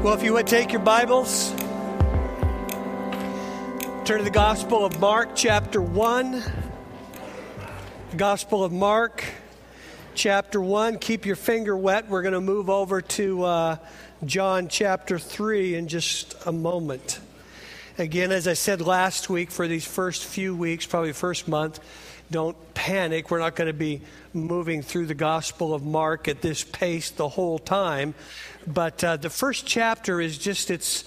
Well, if you would take your Bibles, turn to the Gospel of Mark, chapter 1. The Gospel of Mark, chapter 1. Keep your finger wet. We're going to move over to uh, John, chapter 3, in just a moment. Again, as I said last week, for these first few weeks, probably first month, don't panic. We're not going to be moving through the Gospel of Mark at this pace the whole time. But uh, the first chapter is just, it's,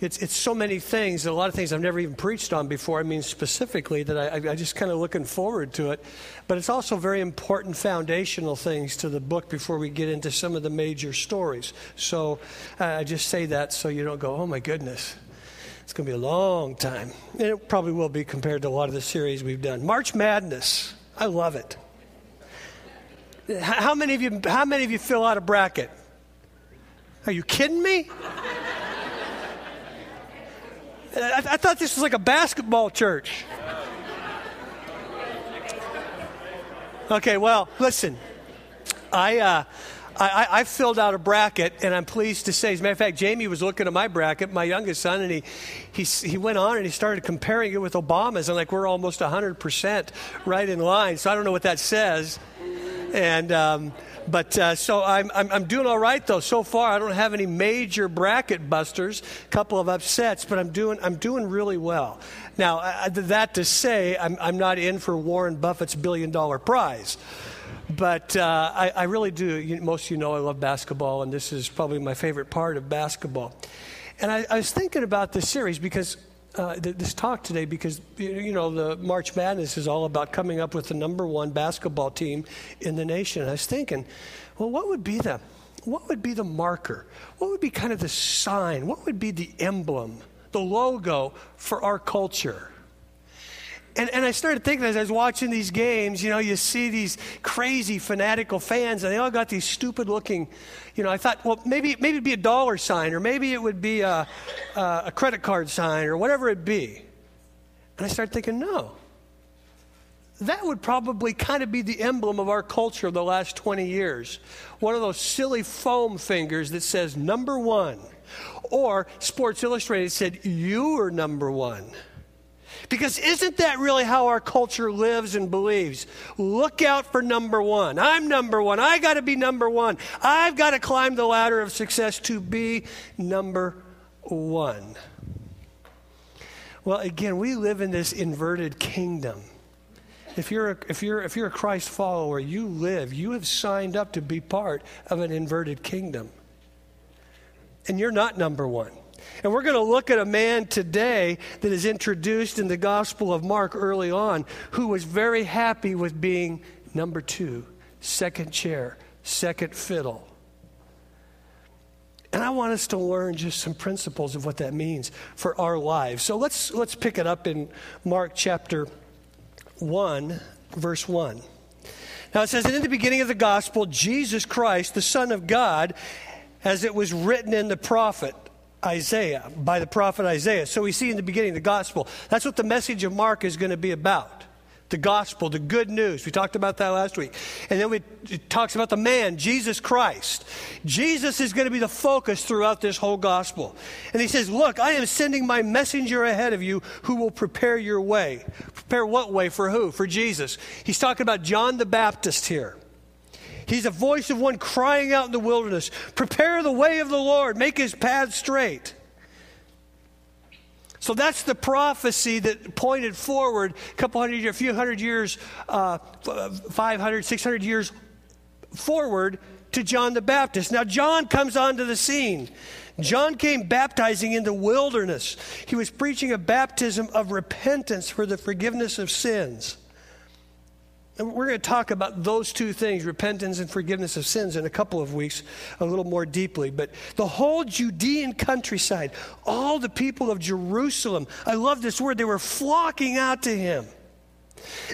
it's, it's so many things, a lot of things I've never even preached on before. I mean, specifically, that I, I just kind of looking forward to it. But it's also very important foundational things to the book before we get into some of the major stories. So uh, I just say that so you don't go, oh my goodness. It's going to be a long time. And it probably will be compared to a lot of the series we've done. March Madness. I love it. How many of you, how many of you fill out a bracket? Are you kidding me? I, I thought this was like a basketball church. Okay, well, listen. I, uh, I, I, filled out a bracket, and I'm pleased to say, as a matter of fact, Jamie was looking at my bracket, my youngest son, and he, he, he went on and he started comparing it with Obama's, and like we're almost 100% right in line. So I don't know what that says. And, um, but uh, so I'm, I'm, I'm, doing all right though. So far, I don't have any major bracket busters. A couple of upsets, but I'm doing I'm doing really well. Now, uh, that to say, I'm, I'm not in for Warren Buffett's billion dollar prize. But uh, I, I, really do. You, most of you know I love basketball, and this is probably my favorite part of basketball. And I, I was thinking about this series because uh, this talk today because you know the March Madness is all about coming up with the number one basketball team in the nation. I was thinking, well, what would be the what would be the marker? What would be kind of the sign? What would be the emblem, the logo for our culture? And, and I started thinking as I was watching these games, you know, you see these crazy fanatical fans, and they all got these stupid looking, you know, I thought, well, maybe, maybe it'd be a dollar sign, or maybe it would be a, a, credit card sign, or whatever it be. And I started thinking, no. That would probably kind of be the emblem of our culture of the last 20 years. One of those silly foam fingers that says number one. Or Sports Illustrated said, you are number one. Because isn't that really how our culture lives and believes? Look out for number one. I'm number one. I got to be number one. I've got to climb the ladder of success to be number one. Well, again, we live in this inverted kingdom. If you're, a, if, you're, if you're a Christ follower, you live, you have signed up to be part of an inverted kingdom. And you're not number one. And we're going to look at a man today that is introduced in the Gospel of Mark early on who was very happy with being number two, second chair, second fiddle. And I want us to learn just some principles of what that means for our lives. So let's, let's pick it up in Mark chapter 1, verse 1. Now it says, And in the beginning of the gospel, Jesus Christ, the Son of God, as it was written in the prophet, Isaiah, by the prophet Isaiah. So we see in the beginning the gospel. That's what the message of Mark is going to be about. The gospel, the good news. We talked about that last week. And then we, it talks about the man, Jesus Christ. Jesus is going to be the focus throughout this whole gospel. And he says, Look, I am sending my messenger ahead of you who will prepare your way. Prepare what way? For who? For Jesus. He's talking about John the Baptist here. He's a voice of one crying out in the wilderness Prepare the way of the Lord, make his path straight. So that's the prophecy that pointed forward a couple hundred years, a few hundred years, uh, 500, 600 years forward to John the Baptist. Now, John comes onto the scene. John came baptizing in the wilderness. He was preaching a baptism of repentance for the forgiveness of sins. And we're going to talk about those two things, repentance and forgiveness of sins, in a couple of weeks, a little more deeply. But the whole Judean countryside, all the people of Jerusalem, I love this word, they were flocking out to him.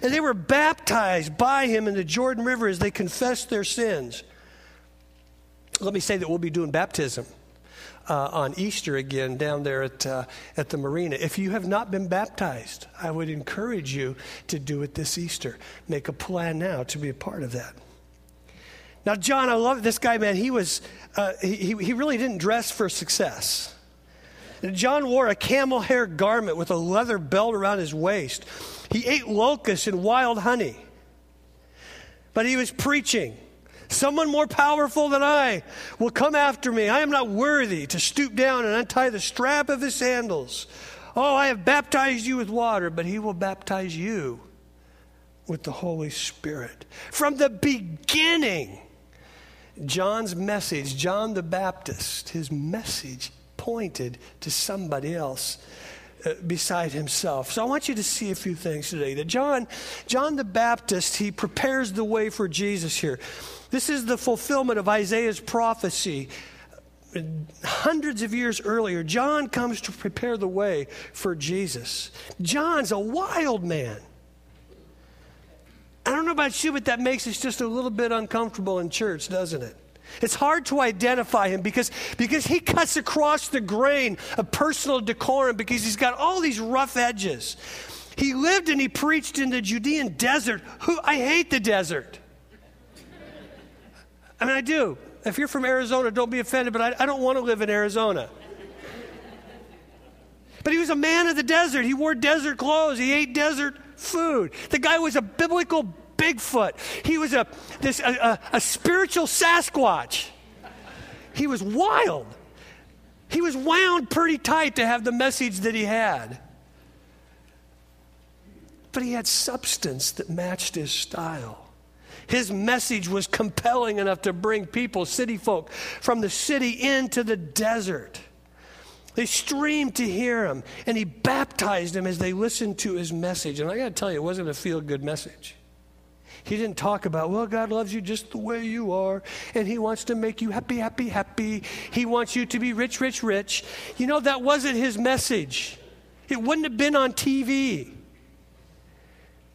And they were baptized by him in the Jordan River as they confessed their sins. Let me say that we'll be doing baptism uh, on Easter again down there at, uh, at the marina. If you have not been baptized, I would encourage you to do it this Easter. Make a plan now to be a part of that. Now, John, I love this guy, man. He was, uh, he, he really didn't dress for success. John wore a camel hair garment with a leather belt around his waist. He ate locusts and wild honey. But he was preaching. Someone more powerful than I will come after me. I am not worthy to stoop down and untie the strap of his sandals. Oh, I have baptized you with water, but he will baptize you with the Holy Spirit. From the beginning, John's message, John the Baptist, his message pointed to somebody else Uh, beside himself. So I want you to see a few things today. That John, John the Baptist, he prepares the way for Jesus here. This is the fulfillment of Isaiah's prophecy. Hundreds of years earlier, John comes to prepare the way for Jesus. John's a wild man. I don't know about you, but that makes us just a little bit uncomfortable in church, doesn't it? It's hard to identify him because, because he cuts across the grain of personal decorum because he's got all these rough edges. He lived and he preached in the Judean desert. Who I hate the desert. I mean, I do. If you're from Arizona, don't be offended, but I, I don't want to live in Arizona. But he was a man of the desert. He wore desert clothes. He ate desert food. The guy was a biblical Bigfoot. He was a, this, a, a, a spiritual Sasquatch. He was wild. He was wound pretty tight to have the message that he had. But he had substance that matched his style. His message was compelling enough to bring people, city folk, from the city into the desert. They streamed to hear him, and he baptized them as they listened to his message. And I got to tell you, it wasn't a feel good message. He didn't talk about, well, God loves you just the way you are, and He wants to make you happy, happy, happy. He wants you to be rich, rich, rich. You know, that wasn't His message. It wouldn't have been on TV.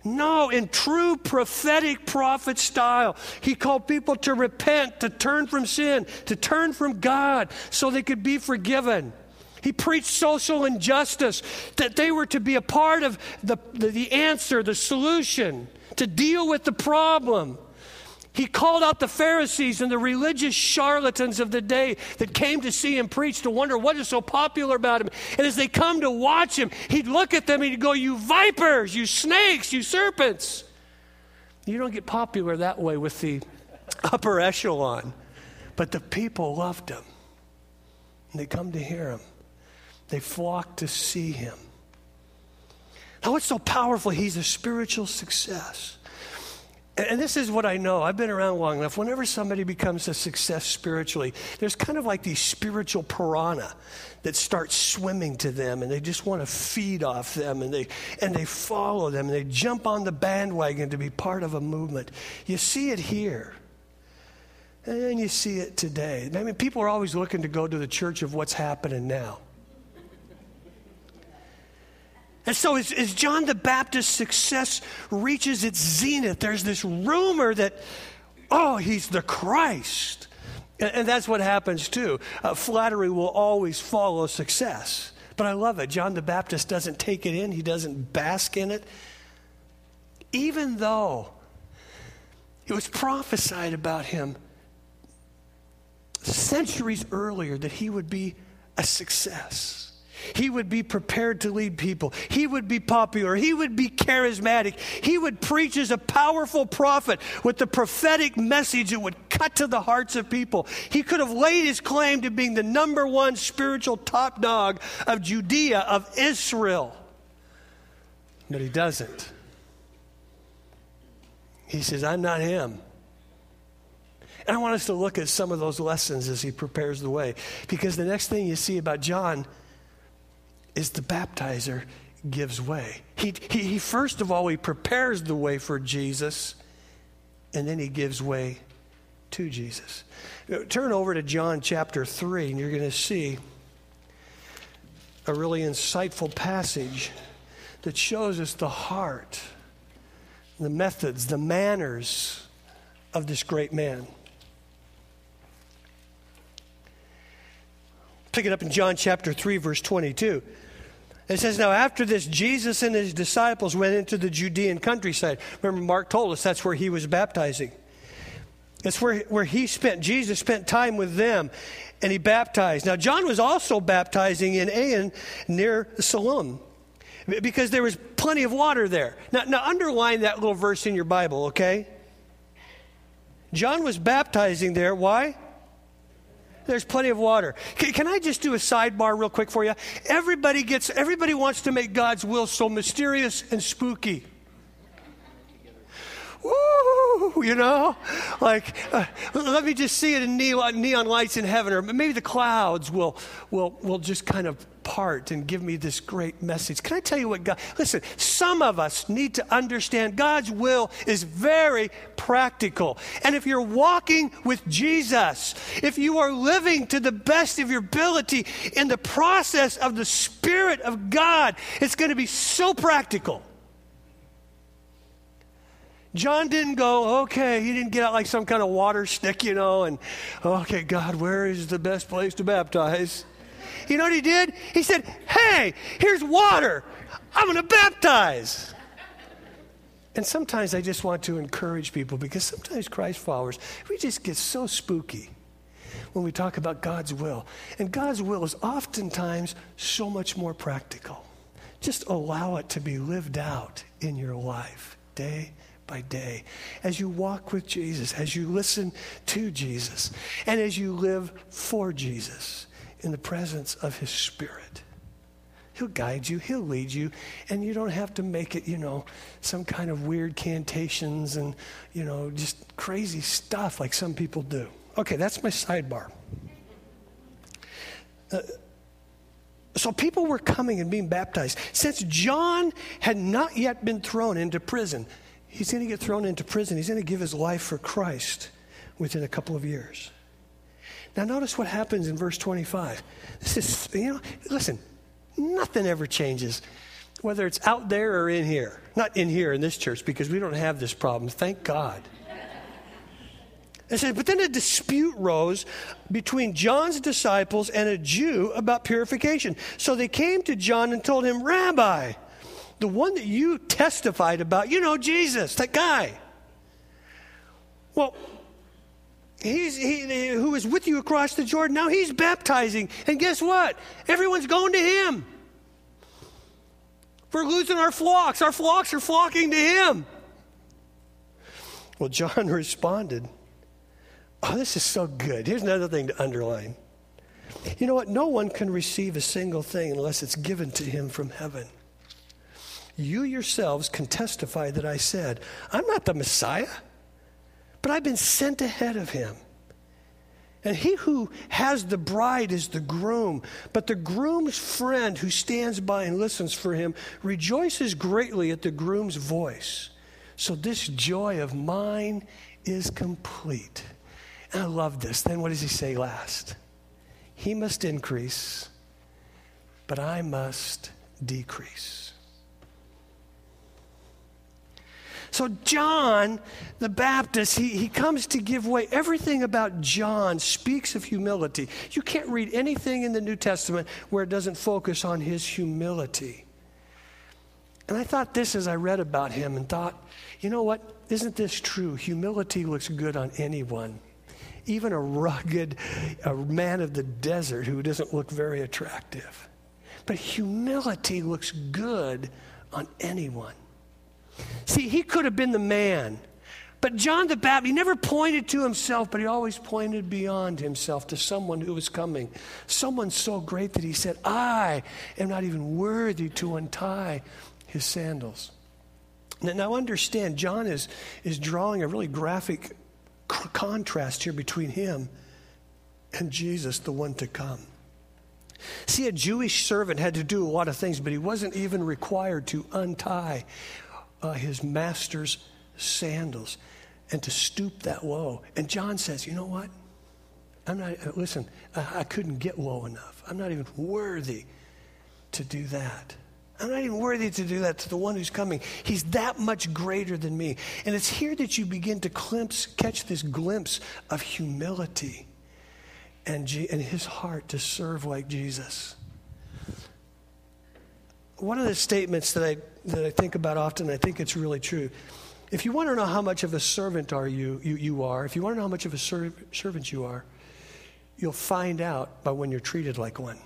No, in true prophetic prophet style, he called people to repent, to turn from sin, to turn from God so they could be forgiven. He preached social injustice, that they were to be a part of the, the, the answer, the solution to deal with the problem. He called out the Pharisees and the religious charlatans of the day that came to see him preach to wonder what is so popular about him. And as they come to watch him, he'd look at them and he'd go, You vipers, you snakes, you serpents. You don't get popular that way with the upper echelon. But the people loved him. And they come to hear him, they flock to see him. Now, what's so powerful? He's a spiritual success. And this is what I know. I've been around long enough. Whenever somebody becomes a success spiritually, there's kind of like these spiritual piranha that start swimming to them and they just want to feed off them and they, and they follow them and they jump on the bandwagon to be part of a movement. You see it here. And you see it today. I mean, people are always looking to go to the church of what's happening now. And so, as, as, John the Baptist's success reaches its zenith, there's this rumor that, oh, he's the Christ. And, and that's what happens too. Uh, flattery will always follow success. But I love it. John the Baptist doesn't take it in, he doesn't bask in it. Even though it was prophesied about him centuries earlier that he would be a success. He would be prepared to lead people. He would be popular. He would be charismatic. He would preach as a powerful prophet with the prophetic message that would cut to the hearts of people. He could have laid his claim to being the number one spiritual top dog of Judea, of Israel. But he doesn't. He says, I'm not him. And I want us to look at some of those lessons as he prepares the way. Because the next thing you see about John is the baptizer gives way. He, he, he, first of all, he prepares the way for Jesus, and then he gives way to Jesus. Turn over to John chapter 3, and you're going to see a really insightful passage that shows us the heart, the methods, the manners of this great man. Pick it up in John chapter 3, verse 22. It says, Now after this, Jesus and his disciples went into the Judean countryside. Remember, Mark told us that's where he was baptizing. That's where, where he spent, Jesus spent time with them and he baptized. Now, John was also baptizing in Aenon near Siloam because there was plenty of water there. Now, now, underline that little verse in your Bible, okay? John was baptizing there. Why? There's plenty of water. Can, can, I just do a sidebar real quick for you? Everybody gets, everybody wants to make God's will so mysterious and spooky. Woo, you know, like uh, let me just see it in neon, neon lights in heaven, or maybe the clouds will will will just kind of part and give me this great message. Can I tell you what God, listen, some of us need to understand God's will is very practical. And if you're walking with Jesus, if you are living to the best of your ability in the process of the Spirit of God, it's going to be so practical. John didn't go, okay, he didn't get out like some kind of water stick, you know, and, okay, God, where is the best place to baptize? You know what he did? He said, Hey, here's water. I'm going to baptize. And sometimes I just want to encourage people because sometimes Christ followers, we just get so spooky when we talk about God's will. And God's will is oftentimes so much more practical. Just allow it to be lived out in your life day by day as you walk with Jesus, as you listen to Jesus, and as you live for Jesus in the presence of His Spirit. He'll guide you, He'll lead you, and you don't have to make it, you know, some kind of weird cantations and, you know, just crazy stuff like some people do. Okay, that's my sidebar. Uh, so people were coming and being baptized. Since John had not yet been thrown into prison, he's going to get thrown into prison. He's going to give his life for Christ within a couple of years. Now, notice what happens in verse 25. This is, you know, listen, nothing ever changes, whether it's out there or in here. Not in here in this church, because we don't have this problem. Thank God. It says, but then a dispute rose between John's disciples and a Jew about purification. So they came to John and told him, Rabbi, the one that you testified about, you know, Jesus, that guy. Well, he's, he, who is with you across the Jordan, now he's baptizing. And guess what? Everyone's going to him. We're losing our flocks. Our flocks are flocking to him. Well, John responded, Oh, this is so good. Here's another thing to underline. You know what? No one can receive a single thing unless it's given to him from heaven. You yourselves can testify that I said, I'm not the Messiah but I've been sent ahead of him. And he who has the bride is the groom, but the groom's friend who stands by and listens for him rejoices greatly at the groom's voice. So this joy of mine is complete. And I love this. Then what does he say last? He must increase, but I must decrease. So, John the Baptist, he, he comes to give way. Everything about John speaks of humility. You can't read anything in the New Testament where it doesn't focus on his humility. And I thought this as I read about him and thought, you know what? Isn't this true? Humility looks good on anyone. Even a rugged a man of the desert who doesn't look very attractive. But humility looks good on anyone. See, he could have been the man. But John the Baptist, he never pointed to himself, but he always pointed beyond himself to someone who was coming. Someone so great that he said, I am not even worthy to untie his sandals. Now, now understand, John is, is drawing a really graphic c- contrast here between him and Jesus, the one to come. See, a Jewish servant had to do a lot of things, but he wasn't even required to untie uh, his master's sandals and to stoop that low. And John says, You know what? I'm not, uh, listen, I, I couldn't get low enough. I'm not even worthy to do that. I'm not even worthy to do that to the one who's coming. He's that much greater than me. And it's here that you begin to glimpse, catch this glimpse of humility and, G- and his heart to serve like Jesus. One of the statements that I that I think about often, I think it's really true, If you want to know how much of a servant are you, you, you are, if you want to know how much of a ser- servant you are, you'll find out by when you're treated like one.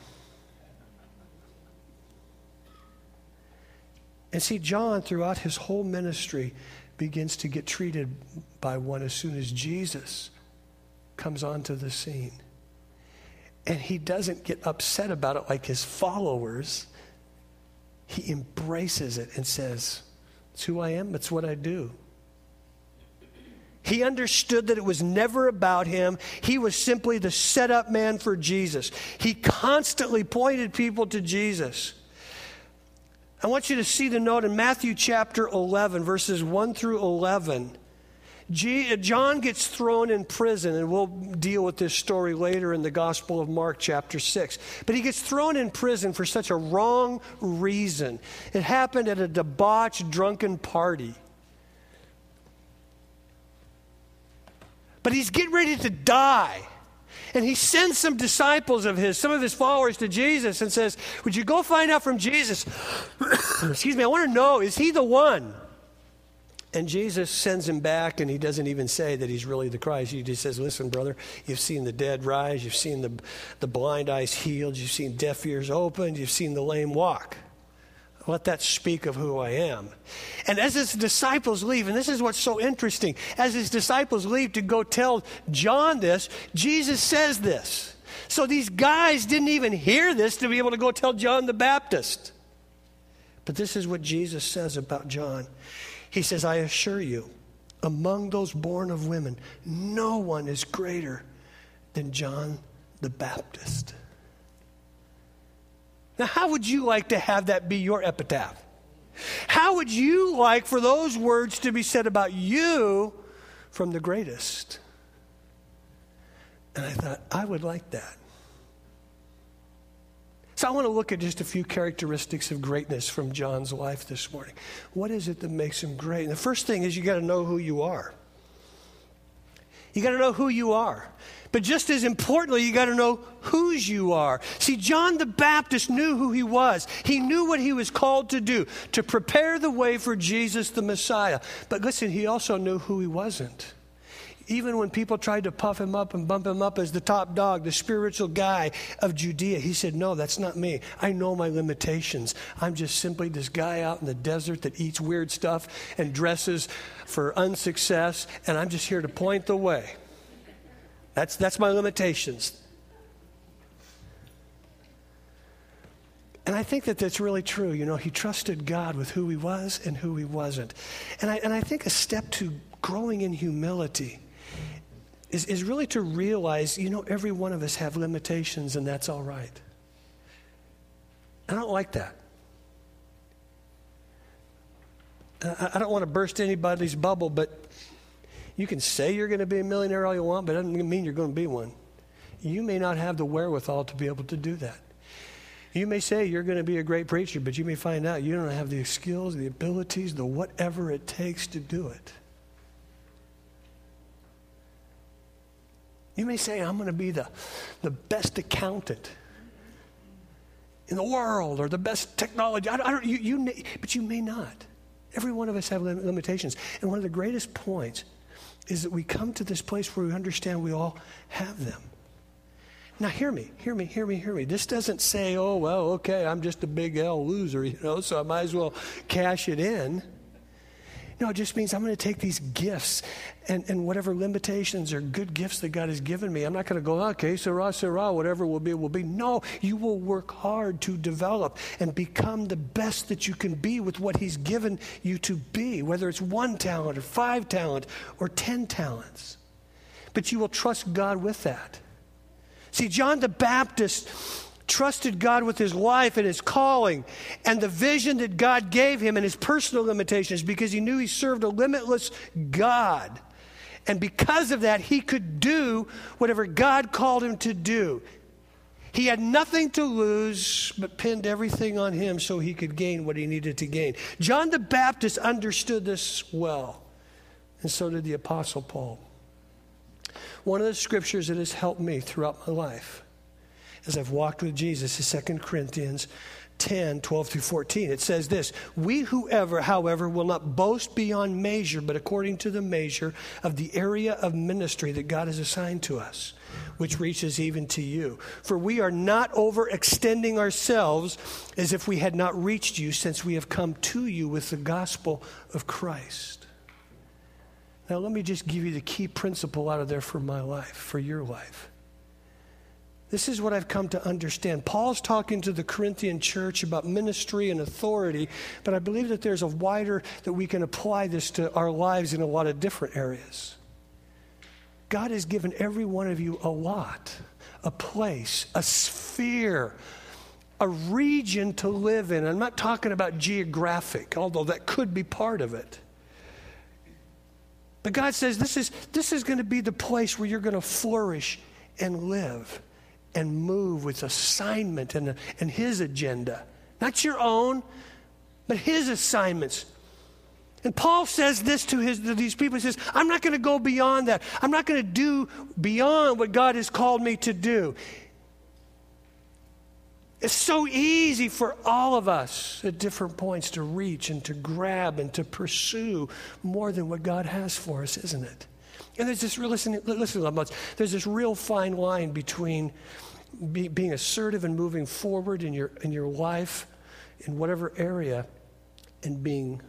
And see, John, throughout his whole ministry, begins to get treated by one as soon as Jesus comes onto the scene. And he doesn't get upset about it like his followers. He embraces it and says, It's who I am, it's what I do. He understood that it was never about him. He was simply the setup man for Jesus. He constantly pointed people to Jesus. I want you to see the note in Matthew chapter 11, verses 1 through 11. John gets thrown in prison, and we'll deal with this story later in the Gospel of Mark, chapter 6. But he gets thrown in prison for such a wrong reason. It happened at a debauched, drunken party. But he's getting ready to die. And he sends some disciples of his, some of his followers to Jesus and says, Would you go find out from Jesus? Excuse me, I want to know, is he the one? And Jesus sends him back, and he doesn't even say that he's really the Christ. He just says, Listen, brother, you've seen the dead rise, you've seen the, the blind eyes healed, you've seen deaf ears opened, you've seen the lame walk. Let that speak of who I am. And as his disciples leave, and this is what's so interesting, as his disciples leave to go tell John this, Jesus says this. So these guys didn't even hear this to be able to go tell John the Baptist. But this is what Jesus says about John. He says, I assure you, among those born of women, no one is greater than John the Baptist. Now, how would you like to have that be your epitaph? How would you like for those words to be said about you from the greatest? And I thought, I would like that. So I want to look at just a few characteristics of greatness from John's life this morning. What is it that makes him great? And the first thing is you got to know who you are. You got to know who you are. But just as importantly, you got to know whose you are. See, John the Baptist knew who he was. He knew what he was called to do, to prepare the way for Jesus the Messiah. But listen, he also knew who he wasn't. Even when people tried to puff him up and bump him up as the top dog, the spiritual guy of Judea, he said, No, that's not me. I know my limitations. I'm just simply this guy out in the desert that eats weird stuff and dresses for unsuccess, and I'm just here to point the way. That's, that's my limitations. And I think that that's really true. You know, he trusted God with who he was and who he wasn't. And I, and I think a step to growing in humility is, is really to realize, you know, every one of us have limitations and that's all right. I don't like that. I, I don't want to burst anybody's bubble, but you can say you're going to be a millionaire all you want, but it doesn't mean you're going to be one. You may not have the wherewithal to be able to do that. You may say you're going to be a great preacher, but you may find out you don't have the skills, the abilities, the whatever it takes to do it. You may say, I'm going to be the, the best accountant in the world or the best technology. I don't, I don't you, you, but you may not. Every one of us have limitations. And one of the greatest points is that we come to this place where we understand we all have them. Now, hear me, hear me, hear me, hear me. This doesn't say, oh, well, okay, I'm just a big L loser, you know, so I might as well cash it in. No, it just means I'm going to take these gifts and, and whatever limitations or good gifts that God has given me. I'm not going to go, okay, Sarah, Sarah, whatever will be, will be. No, you will work hard to develop and become the best that you can be with what He's given you to be, whether it's one talent or five talent or ten talents. But you will trust God with that. See, John the Baptist trusted God with his life and his calling and the vision that God gave him and his personal limitations because he knew he served a limitless God. And because of that, he could do whatever God called him to do. He had nothing to lose, but pinned everything on him so he could gain what he needed to gain. John the Baptist understood this well, and so did the Apostle Paul. One of the scriptures that has helped me throughout my life as I've walked with Jesus is 2 Corinthians 10, 12 through 14. It says this We, whoever, however, will not boast beyond measure, but according to the measure of the area of ministry that God has assigned to us, which reaches even to you. For we are not overextending ourselves as if we had not reached you, since we have come to you with the gospel of Christ. Now, let me just give you the key principle out of there for my life, for your life. This is what I've come to understand. Paul's talking to the Corinthian church about ministry and authority, but I believe that there's a wider that we can apply this to our lives in a lot of different areas. God has given every one of you a lot, a place, a sphere, a region to live in. I'm not talking about geographic, although that could be part of it. But God says this is, this is going to be the place where you're going to flourish and live and move with assignment and, and His agenda. Not your own, but His assignments. And Paul says this to, his, to these people. He says, I'm not going to go beyond that. I'm not going to do beyond what God has called me to do. It's so easy for all of us at different points to reach and to grab and to pursue more than what God has for us, isn't it? And there's this real, listen, listen, there's this real fine line between be, being assertive and moving forward in your, in your life, in whatever area, and being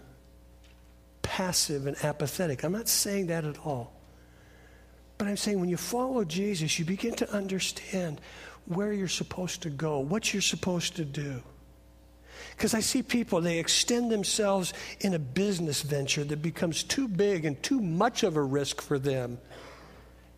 passive and apathetic. I'm not saying that at all. But I'm saying when you follow Jesus, you begin to understand where you're supposed to go, what you're supposed to do. Because I see people, they extend themselves in a business venture that becomes too big and too much of a risk for them.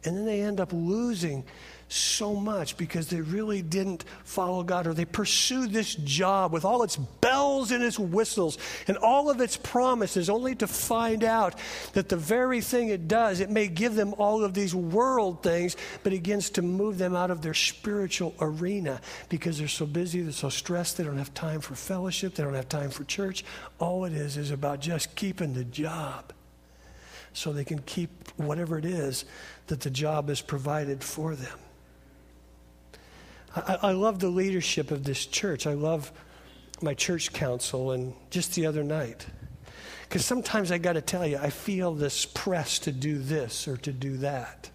And then they end up losing so much because they really didn't follow God or they pursued this job with all its bells and its whistles and all of its promises only to find out that the very thing it does, it may give them all of these world things, but it begins to move them out of their spiritual arena because they're so busy, they're so stressed, they don't have time for fellowship, they don't have time for church. All it is is about just keeping the job so they can keep whatever it is that the job has provided for them. I, I love the leadership of this church. I love my church council, and just the other night. Because sometimes I got to tell you, I feel this press to do this or to do that.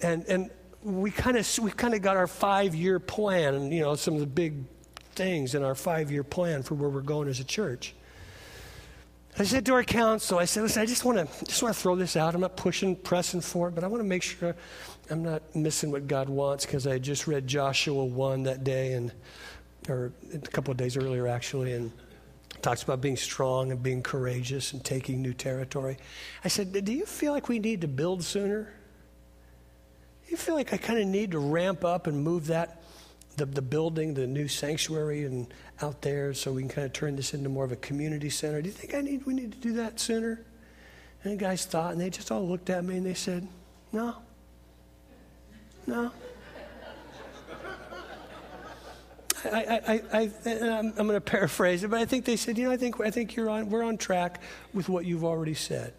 And, and we kind of we kind of got our five year plan, and you know some of the big things in our five year plan for where we're going as a church. I said to our council, I said, listen, I just want to just want to throw this out. I'm not pushing, pressing for it, but I want to make sure I'm not missing what God wants because I just read Joshua 1 that day, and or a couple of days earlier, actually, and talks about being strong and being courageous and taking new territory. I said, Do you feel like we need to build sooner? Do you feel like I kind of need to ramp up and move that, the, the building, the new sanctuary, and out there so we can kind of turn this into more of a community center? Do you think I need, we need to do that sooner? And the guys thought, and they just all looked at me and they said, No. No. I, I, I, um, I'm, I'm going to paraphrase it, but I think they said, you know, I think, I think you're on, we're on track with what you've already said.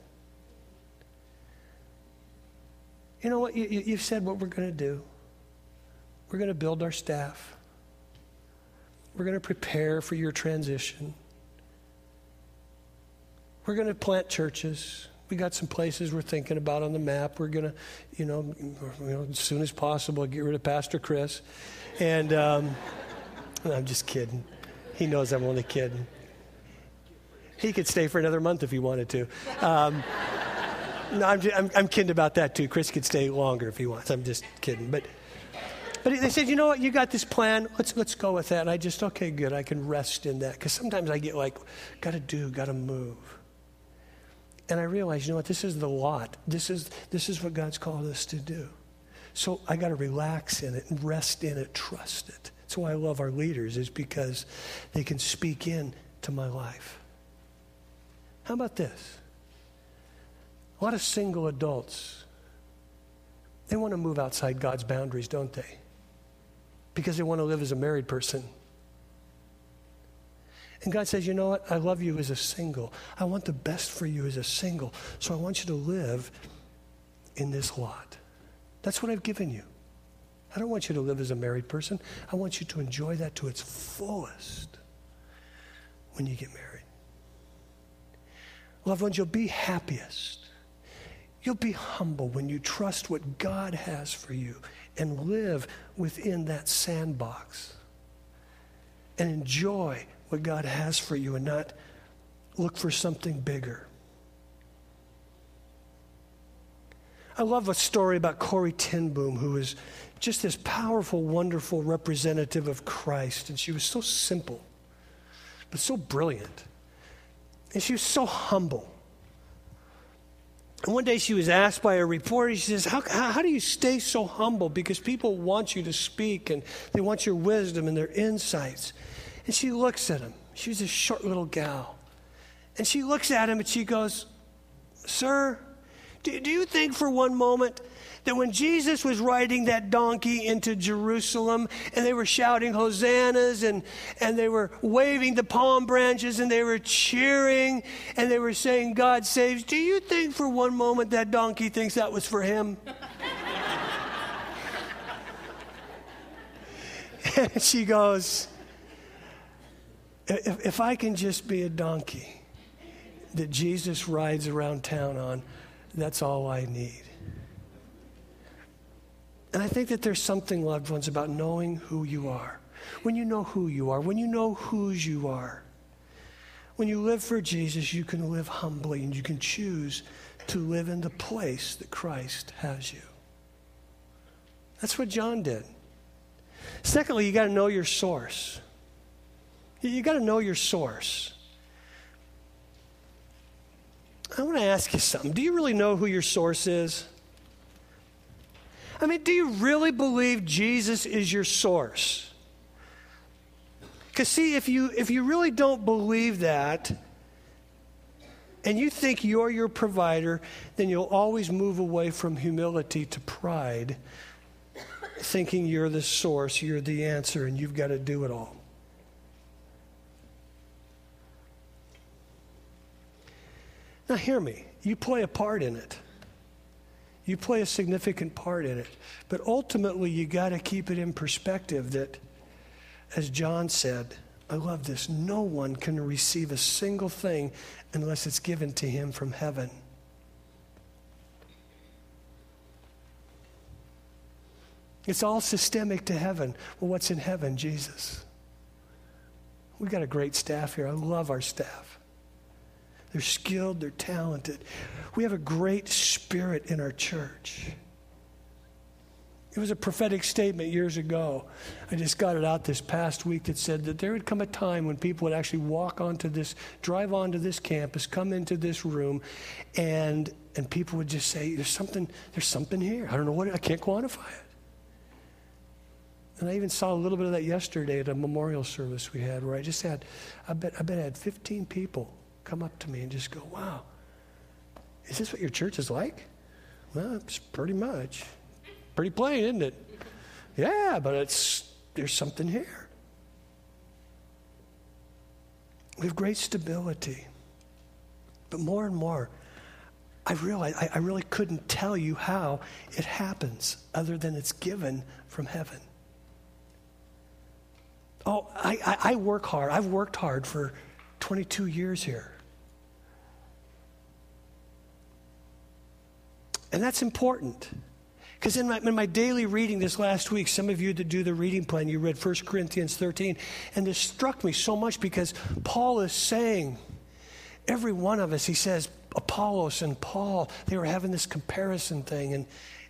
You know what? You, you've said what we're going to do. We're going to build our staff. We're going to prepare for your transition. We're going to plant churches we got some places we're thinking about on the map. We're to, you know, you know, as soon as possible, get rid of Pastor Chris. And um, I'm just kidding. He knows I'm only kidding. He could stay for another month if he wanted to. Um, no, I'm, just, I'm, I'm, kidding about that too. Chris could stay longer if he wants. I'm just kidding. But, but they said, you know what? You got this plan. Let's let's go with that. And I just, okay, good. I can rest in that because sometimes I get like, got to do, got to move. And I realized, you know what, this is the lot. This is, this is what God's called us to do. So I got to relax in it and rest in it, trust it. That's why I love our leaders, is because they can speak in to my life. How about this? A lot of single adults, they want to move outside God's boundaries, don't they? Because they want to live as a married person. And God says, You know what? I love you as a single. I want the best for you as a single. So I want you to live in this lot. That's what I've given you. I don't want you to live as a married person. I want you to enjoy that to its fullest when you get married. Loved ones, you'll be happiest. You'll be humble when you trust what God has for you and live within that sandbox and enjoy what God has for you and not look for something bigger. I love a story about Corrie ten Boom, who was just this powerful, wonderful representative of Christ. And she was so simple, but so brilliant. And she was so humble. And one day she was asked by a reporter, she says, how, how, how, do you stay so humble? Because people want you to speak and they want your wisdom and their insights. And she looks at him. She was a short little gal. And she looks at him and she goes, Sir, do, do you think for one moment that when Jesus was riding that donkey into Jerusalem and they were shouting hosannas and, and they were waving the palm branches and they were cheering and they were saying, God saves, do you think for one moment that donkey thinks that was for him? and she goes, if, if I can just be a donkey that Jesus rides around town on, that's all I need. And I think that there's something, loved ones, about knowing who you are. When you know who you are, when you know whose you are, when you live for Jesus, you can live humbly and you can choose to live in the place that Christ has you. That's what John did. Secondly, you got to know your source. You got to know your source. I want to ask you something. Do you really know who your source is? I mean, do you really believe Jesus is your source? Because, see, if you, if you really don't believe that, and you think you're your provider, then you'll always move away from humility to pride, thinking you're the source, you're the answer, and you've got to do it all. Now, hear me. You play a part in it. You play a significant part in it. But ultimately, you got to keep it in perspective that, as John said, I love this. No one can receive a single thing unless it's given to him from heaven. It's all systemic to heaven. Well, what's in heaven? Jesus. We've got a great staff here. I love our staff. They're skilled, they're talented. We have a great spirit in our church. It was a prophetic statement years ago. I just got it out this past week that said that there would come a time when people would actually walk onto this, drive onto this campus, come into this room, and and people would just say, "There's something, there's something here. I don't know what. I can't quantify it." And I even saw a little bit of that yesterday at a memorial service we had, where I just had, I bet, I bet I had 15 people come up to me and just go, wow, is this what your church is like? Well, it's pretty much. Pretty plain, isn't it? Yeah, but it's there's something here. We have great stability. But more and more, I realize I, I really couldn't tell you how it happens other than it's given from heaven. Oh, I, I, I work hard. I've worked hard for 22 years here. And that's important. Because in my, in my daily reading this last week, some of you that do the reading plan, you read 1 Corinthians 13, and this struck me so much because Paul is saying, every one of us, he says, Apollos and Paul, they were having this comparison thing, and,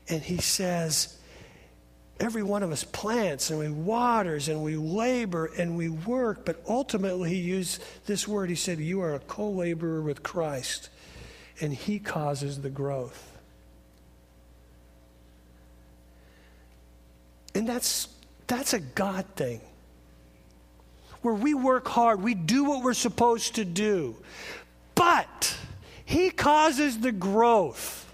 and he says, every one of us plants and we waters and we labor and we work, but ultimately he used this word. He said, You are a co laborer with Christ, and he causes the growth. And that's, that's a God thing. Where we work hard, we do what we're supposed to do. But He causes the growth.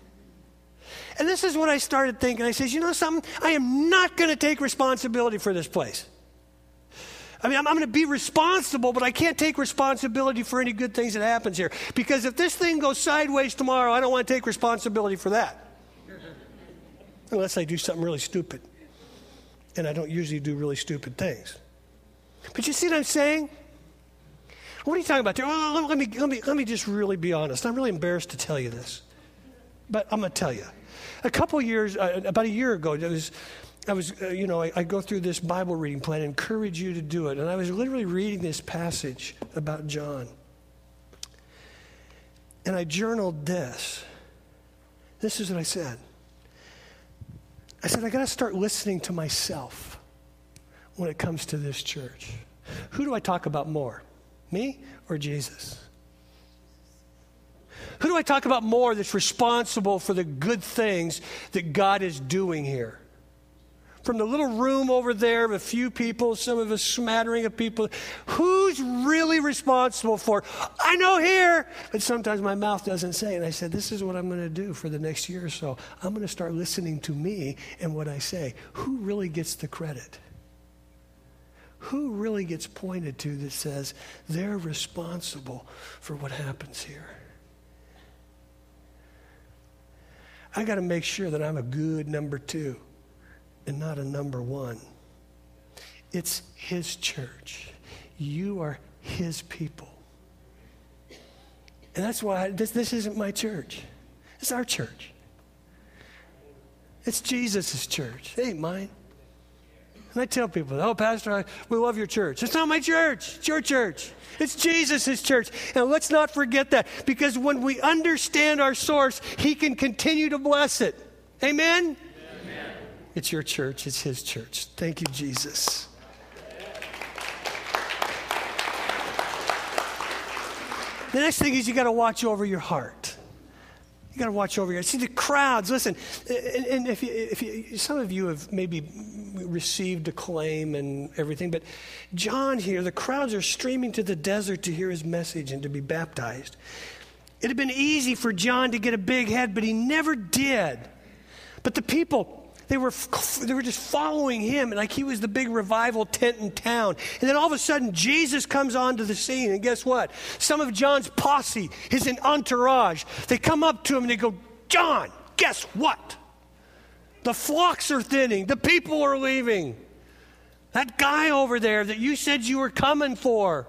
And this is what I started thinking. I says, you know something? I am not going to take responsibility for this place. I mean, I'm, I'm going to be responsible, but I can't take responsibility for any good things that happens here. Because if this thing goes sideways tomorrow, I don't want to take responsibility for that. Unless I do something really stupid. and I don't usually do really stupid things. But you see what I'm saying? What are you talking about there? Well, let, me, let, me, let me just really be honest. I'm really embarrassed to tell you this, but I'm going to tell you. A couple years, uh, about a year ago, was, I was, uh, you know, I, I, go through this Bible reading plan, encourage you to do it. And I was literally reading this passage about John. And I journaled this. This is what I said. I said, I got to start listening to myself when it comes to this church. Who do I talk about more, me or Jesus? Who do I talk about more that's responsible for the good things that God is doing here? from the little room over there of a few people, some of a smattering of people, who's really responsible for? I know here, but sometimes my mouth doesn't say. And I said, This is what I'm going to do for the next year or so. I'm going to start listening to me and what I say. Who really gets the credit? Who really gets pointed to that says they're responsible for what happens here? I got to make sure that I'm a good number two and not a number one. It's His church. You are His people. And that's why this, this isn't my church. It's our church. It's Jesus' church. It ain't mine. And I tell people, oh, Pastor, I, we love your church. It's not my church. It's your church. It's Jesus' church. And let's not forget that because when we understand our source, He can continue to bless it. Amen? It's your church, it's His church. Thank you, Jesus. The next thing is you got to watch over your heart. You got to watch over here. See the crowds. Listen, and, and if, you, if you, some of you have maybe received acclaim and everything, but John here, the crowds are streaming to the desert to hear his message and to be baptized. It had been easy for John to get a big head, but he never did. But the people, they were, they were just following him, and like he was the big revival tent in town. And then all of a sudden, Jesus comes onto the scene. And guess what? Some of John's posse, his entourage, they come up to him and they go, John, guess what? The flocks are thinning, the people are leaving. That guy over there that you said you were coming for,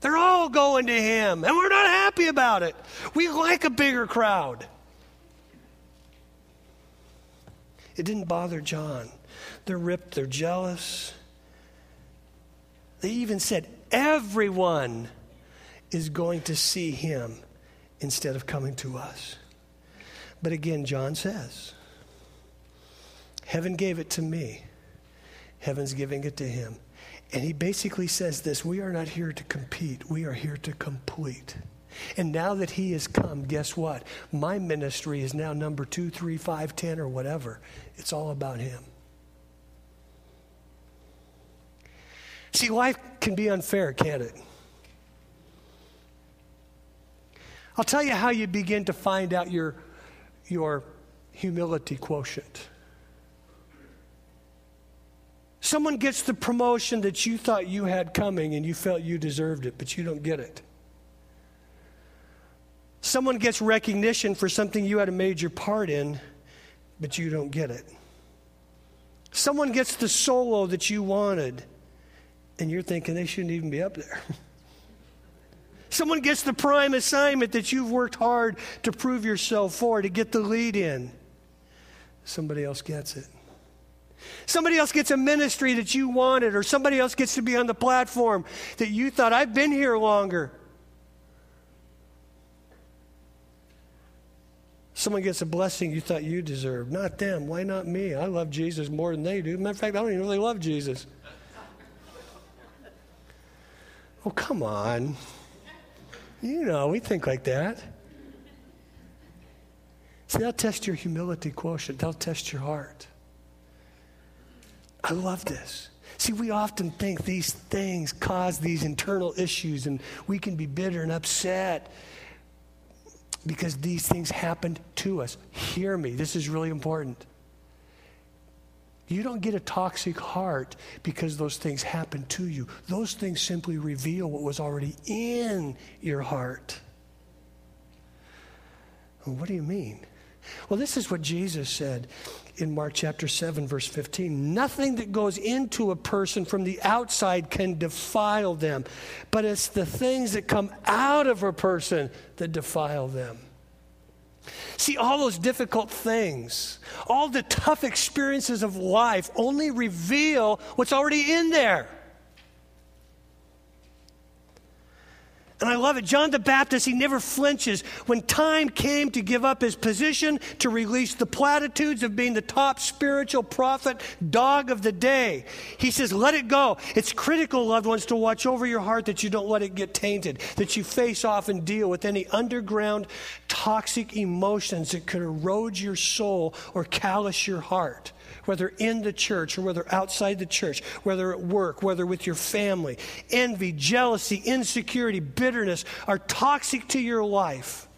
they're all going to him, and we're not happy about it. We like a bigger crowd. It didn't bother John. They're ripped, they're jealous. They even said, everyone is going to see him instead of coming to us. But again, John says, Heaven gave it to me, heaven's giving it to him. And he basically says this we are not here to compete, we are here to complete. And now that he has come, guess what? My ministry is now number two, three, five, ten, or whatever. It's all about him. See, life can be unfair, can't it? I'll tell you how you begin to find out your, your humility quotient. Someone gets the promotion that you thought you had coming and you felt you deserved it, but you don't get it. Someone gets recognition for something you had a major part in, but you don't get it. Someone gets the solo that you wanted, and you're thinking they shouldn't even be up there. Someone gets the prime assignment that you've worked hard to prove yourself for, to get the lead in. Somebody else gets it. Somebody else gets a ministry that you wanted, or somebody else gets to be on the platform that you thought, I've been here longer. Someone gets a blessing you thought you deserved. Not them. Why not me? I love Jesus more than they do. Matter of fact, I don't even really love Jesus. Oh, come on. You know, we think like that. See, they'll test your humility quotient, they'll test your heart. I love this. See, we often think these things cause these internal issues, and we can be bitter and upset because these things happened to us. Hear me, this is really important. You don't get a toxic heart because those things happen to you. Those things simply reveal what was already in your heart. Well, what do you mean? Well, this is what Jesus said in Mark chapter 7, verse 15. Nothing that goes into a person from the outside can defile them, but it's the things that come out of a person that defile them. See, all those difficult things, all the tough experiences of life only reveal what's already in there. And I love it. John the Baptist, he never flinches. When time came to give up his position, to release the platitudes of being the top spiritual prophet, dog of the day, he says, Let it go. It's critical, loved ones, to watch over your heart that you don't let it get tainted, that you face off and deal with any underground toxic emotions that could erode your soul or callous your heart whether in the church or whether outside the church, whether at work, whether with your family. Envy, jealousy, insecurity, bitterness are toxic to your life.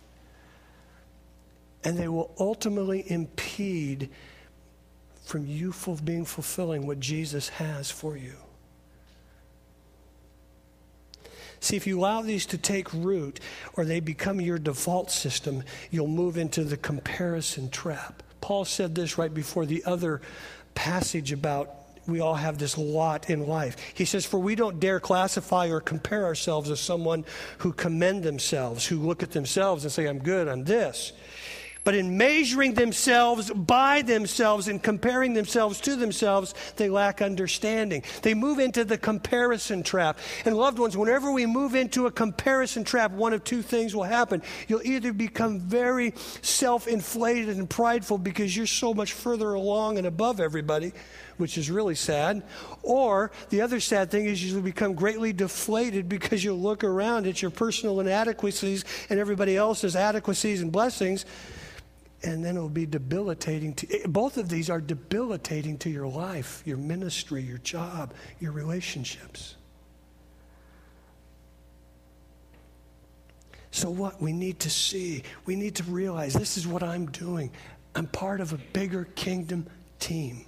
And they will ultimately impede from you being fulfilling what Jesus has for you. See, if you allow these to take root or they become your default system, you'll move into the comparison trap. Paul said this right before the other passage about we all have this lot in life. He says, For we don't dare classify or compare ourselves as someone who commend themselves, who look at themselves and say, I'm good, I'm this but in measuring themselves by themselves and comparing themselves to themselves, they lack understanding. They move into the comparison trap. And, loved ones, whenever we move into a comparison trap, one of two things will happen. You'll either become very self inflated and prideful because you're so much further along and above everybody, which is really sad. Or the other sad thing is you'll become greatly deflated because you'll look around at your personal inadequacies and everybody else's adequacies and blessings and then it'll be debilitating to eh, both of these are debilitating to your life your ministry your job your relationships. So what we need to see we need to realize this is what i'm doing. I'm part of a bigger kingdom team.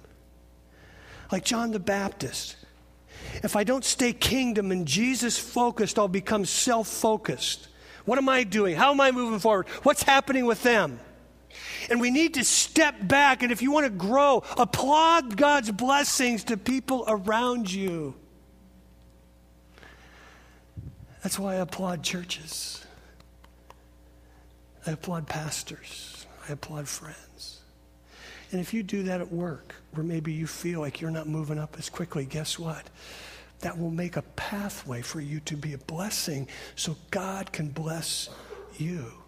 Like john the baptist if i don't stay kingdom and jesus focused i'll become self-focused. What am i doing? How am i moving forward? What's happening with them and we need to step back. And if you want to grow, applaud God's blessings to people around you. That's why I applaud churches. I applaud pastors. I applaud friends. And if you do that at work, where maybe you feel like you're not moving up as quickly, guess what? That will make a pathway for you to be a blessing so God can bless you.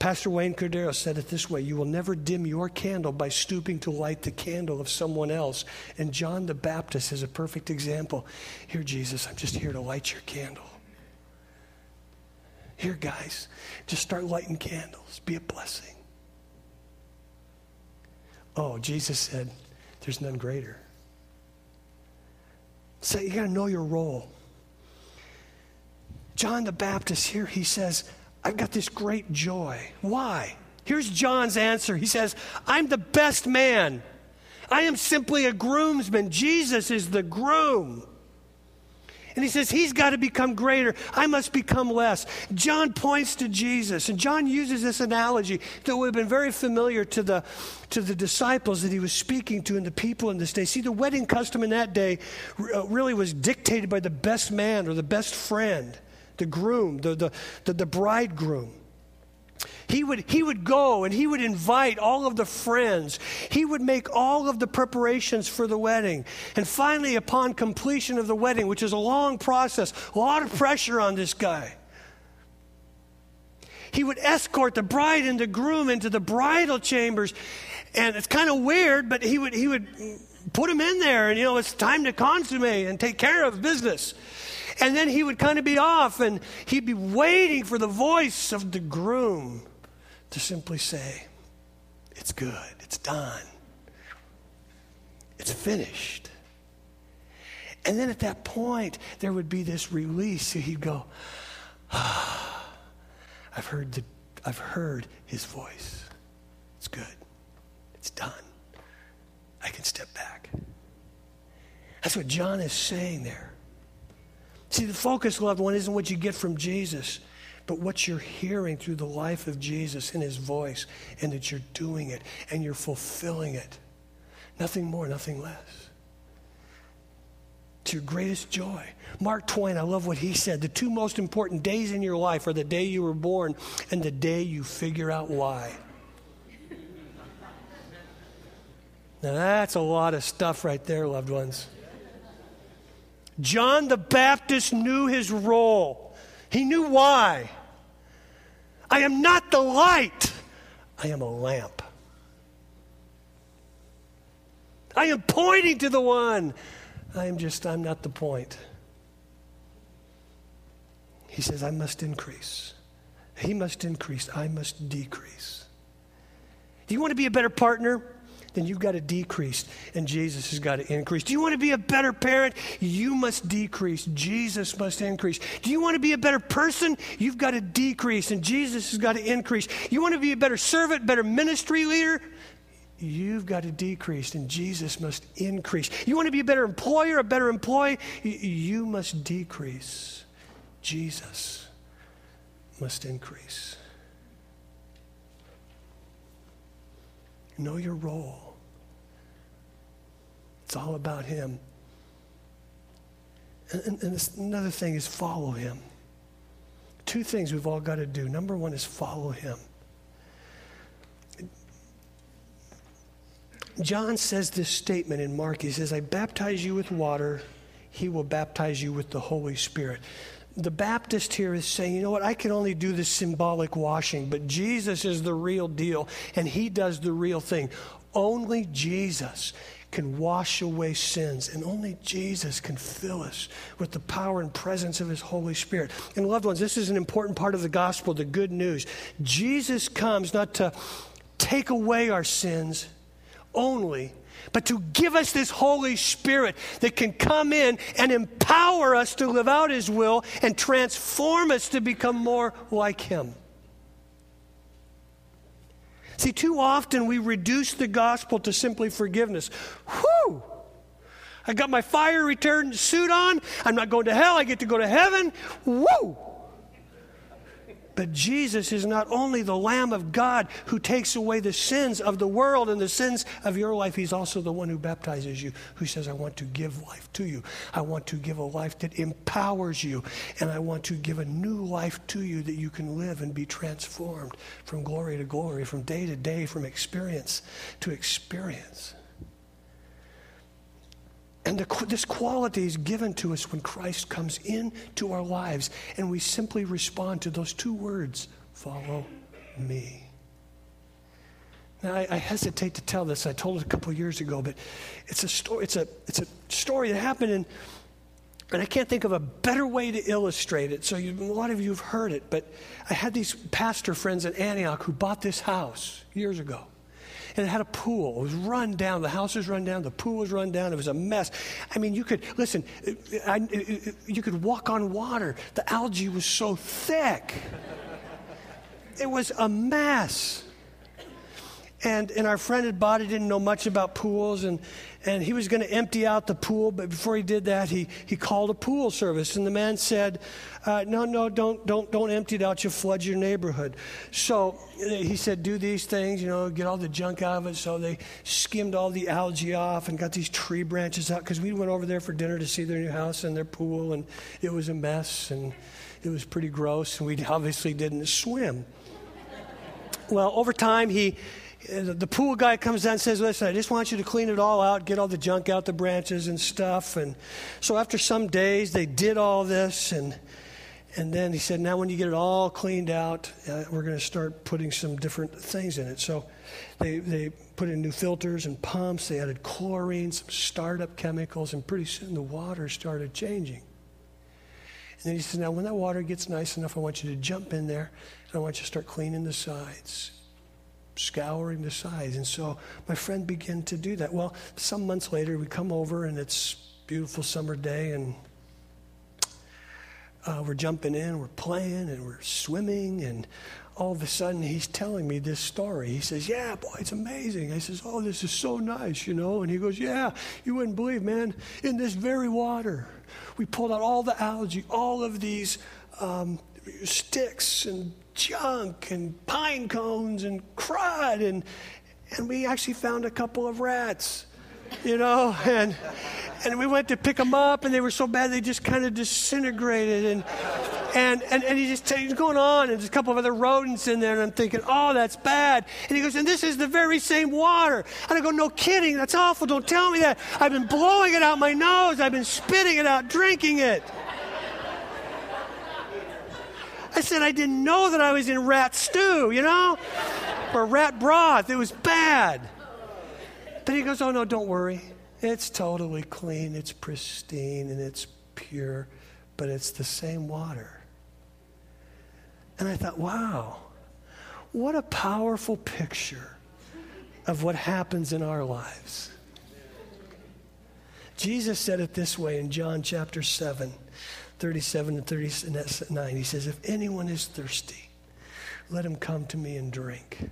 Pastor Wayne Cordeiro said it this way You will never dim your candle by stooping to light the candle of someone else. And John the Baptist is a perfect example. Here, Jesus, I'm just here to light your candle. Here, guys, just start lighting candles. Be a blessing. Oh, Jesus said, There's none greater. So you got to know your role. John the Baptist here, he says, I've got this great joy. Why? Here's John's answer. He says, I'm the best man. I am simply a groomsman. Jesus is the groom. And he says, He's got to become greater. I must become less. John points to Jesus, and John uses this analogy that would have been very familiar to the, to the disciples that he was speaking to and the people in this day. See, the wedding custom in that day uh, really was dictated by the best man or the best friend the groom, the, the, the, the bridegroom. He would, he would go and he would invite all of the friends. He would make all of the preparations for the wedding. And finally, upon completion of the wedding, which is a long process, a lot of pressure on this guy, he would escort the bride and the groom into the bridal chambers. And it's kind of weird, but he would, he would put them in there and, you know, it's time to consummate and take care of business. And then he would kind of be off and he'd be waiting for the voice of the groom to simply say, It's good, it's done, it's finished. And then at that point, there would be this release. He'd go, ah, I've heard the, I've heard his voice. It's good. It's done. I can step back. That's what John is saying there. See, the focus, loved one, isn't what you get from Jesus, but what you're hearing through the life of Jesus in his voice, and that you're doing it and you're fulfilling it. Nothing more, nothing less. It's your greatest joy. Mark Twain, I love what he said. The two most important days in your life are the day you were born and the day you figure out why. Now, that's a lot of stuff right there, loved ones. John the Baptist knew his role, he knew why. I am not the light, I am a lamp. I am pointing to the one. I am just, I'm not the point. He says, I must increase. He must increase. I must decrease. Do you want to be a better partner? Then you've got to decrease and Jesus has got to increase. Do you want to be a better parent? You must decrease. Jesus must increase. Do you want to be a better person? You've got to decrease and Jesus has got to increase. You want to be a better servant, better ministry leader? You've got to decrease and Jesus must increase. You want to be a better employer, a better employee? You must decrease. Jesus must increase. Know your role. It's all about Him. And, and, and another thing is follow Him. Two things we've all got to do. Number one is follow Him. John says this statement in Mark. He says, I baptize you with water, he will baptize you with the Holy Spirit the Baptist here is saying, you know what, I can only do this symbolic washing, but Jesus is the real deal, and he does the real thing. Only Jesus can wash away sins, and only Jesus can fill us with the power and presence of His Holy Spirit. And, loved ones, this is an important part of the gospel, the good news. Jesus comes not to take away our sins only, but to give us this Holy Spirit that can come in and empower us to live out His will and transform us to become more like Him. See, too often we reduce the gospel to simply forgiveness. Whew! I got my fire return suit on. I'm not going to hell. I get to go to heaven. Woo! But Jesus is not only the Lamb of God who takes away the sins of the world and the sins of your life, He's also the one who baptizes you, who says, I want to give life to you. I want to give a life that empowers you, and I want to give a new life to you that you can live and be transformed from glory to glory, from day to day, from experience to experience. And the, this quality is given to us when Christ comes into our lives and we simply respond to those two words follow me. Now, I, I, hesitate to tell this. I told it a couple years ago, but it's a story. It's a it's a story that happened, and I can't think of a better way to illustrate it. So, you, a lot of you have heard it, but I had these pastor friends in Antioch who bought this house years ago, and it had a pool. It was run down. The house was run down. The pool was run down. It was a mess. I mean, you could, listen, I, you could walk on water. The algae was so thick. It was a mess. And, and our friend had bought didn't know much about pools, and, and he was going to empty out the pool. But before he did that, he, he called a pool service, and the man said, uh, "No, no, don't, don't, don't empty it out. You'll flood your neighborhood." So uh, he said, "Do these things, you know, get all the junk out of it." So they skimmed all the algae off and got these tree branches out because we went over there for dinner to see their new house and their pool, and it was a mess and it was pretty gross, and we obviously didn't swim. Well, over time, he the pool guy comes down and says, Listen, I just want you to clean it all out, get all the junk out, the branches and stuff. And so after some days, they did all this. And, and then he said, Now, when you get it all cleaned out, uh, we're going to start putting some different things in it. So they, they put in new filters and pumps. They added chlorine, some startup chemicals, and pretty soon the water started changing. And then he said, Now, when that water gets nice enough, I want you to jump in there and I want you to start cleaning the sides scouring the sides. And so my friend began to do that. Well, some months later, we come over and it's beautiful summer day and uh, we're jumping in, we're playing, and we're swimming, and all of a sudden he's telling me this story. He says, Yeah, boy, it's amazing. I says, Oh, this is so nice, you know. And he goes, Yeah, you wouldn't believe, man, in this very water, we pulled out all the algae, all of these um, sticks and junk and pine cones and crud and and we actually found a couple of rats you know and and we went to pick them up and they were so bad they just kind of disintegrated and and and, and he just he's going on and there's a couple of other rodents in there and i'm thinking oh that's bad. And he goes and this is the very same water. And i go no kidding that's awful don't tell me that. I've been blowing it out my nose i've been spitting it out drinking it I said, I didn't know that I was in rat stew, you know, or rat broth. It was bad. But he goes, Oh, no, don't worry. It's totally clean, it's pristine, and it's pure, but it's the same water. And I thought, wow, what a powerful picture of what happens in our lives. Jesus said it this way in John chapter 7. 37 and 39, he says, If anyone is thirsty, let him come to me and drink.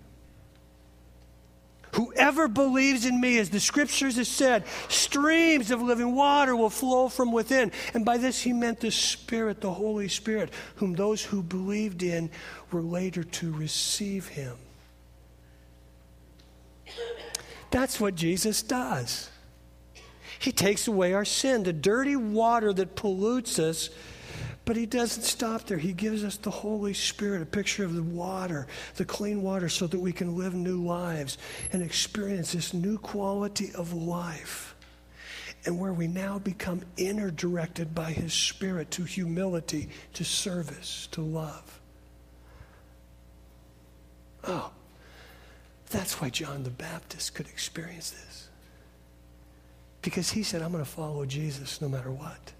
Whoever believes in me, as the scriptures have said, streams of living water will flow from within. And by this he meant the Spirit, the Holy Spirit, whom those who believed in were later to receive him. That's what Jesus does. He takes away our sin, the dirty water that pollutes us. But he doesn't stop there. He gives us the Holy Spirit, a picture of the water, the clean water, so that we can live new lives and experience this new quality of life. And where we now become inner directed by his Spirit to humility, to service, to love. Oh, that's why John the Baptist could experience this. Because he said, I'm going to follow Jesus no matter what.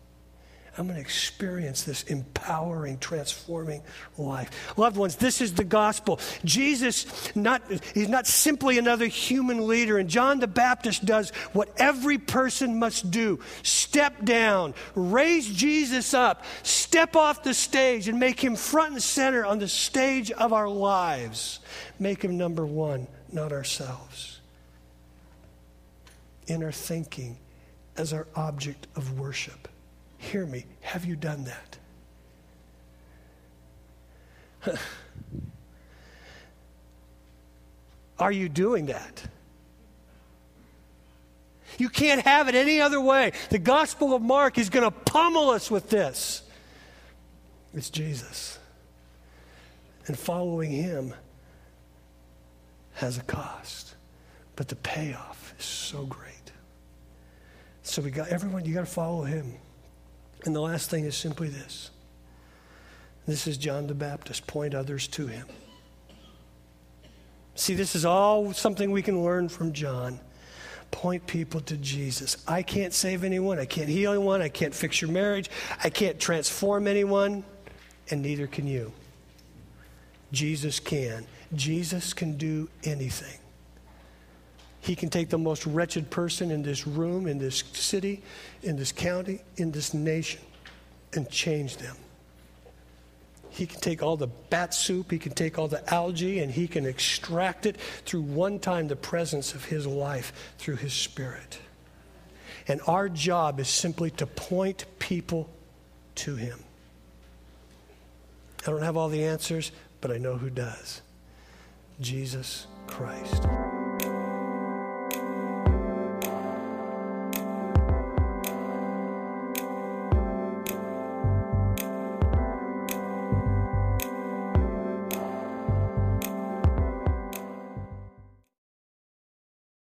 I'm going to experience this empowering, transforming life. Loved ones, this is the gospel. Jesus, not, he's not simply another human leader. And John the Baptist does what every person must do step down, raise Jesus up, step off the stage, and make him front and center on the stage of our lives. Make him number one, not ourselves in our thinking as our object of worship. Hear me. Have you done that? Are you doing that? You can't have it any other way. The Gospel of Mark is going to pummel us with this. It's Jesus. And following him has a cost, but the payoff is so great. So we got everyone, you got to follow him. And the last thing is simply this. This is John the Baptist. Point others to him. See, this is all something we can learn from John. Point people to Jesus. I can't save anyone. I can't heal anyone. I can't fix your marriage. I can't transform anyone. And neither can you. Jesus can. Jesus can do anything. He can take the most wretched person in this room, in this city, in this county, in this nation, and change them. He can take all the bat soup, he can take all the algae, and he can extract it through one time the presence of his life through his spirit. And our job is simply to point people to him. I don't have all the answers, but I know who does Jesus Christ.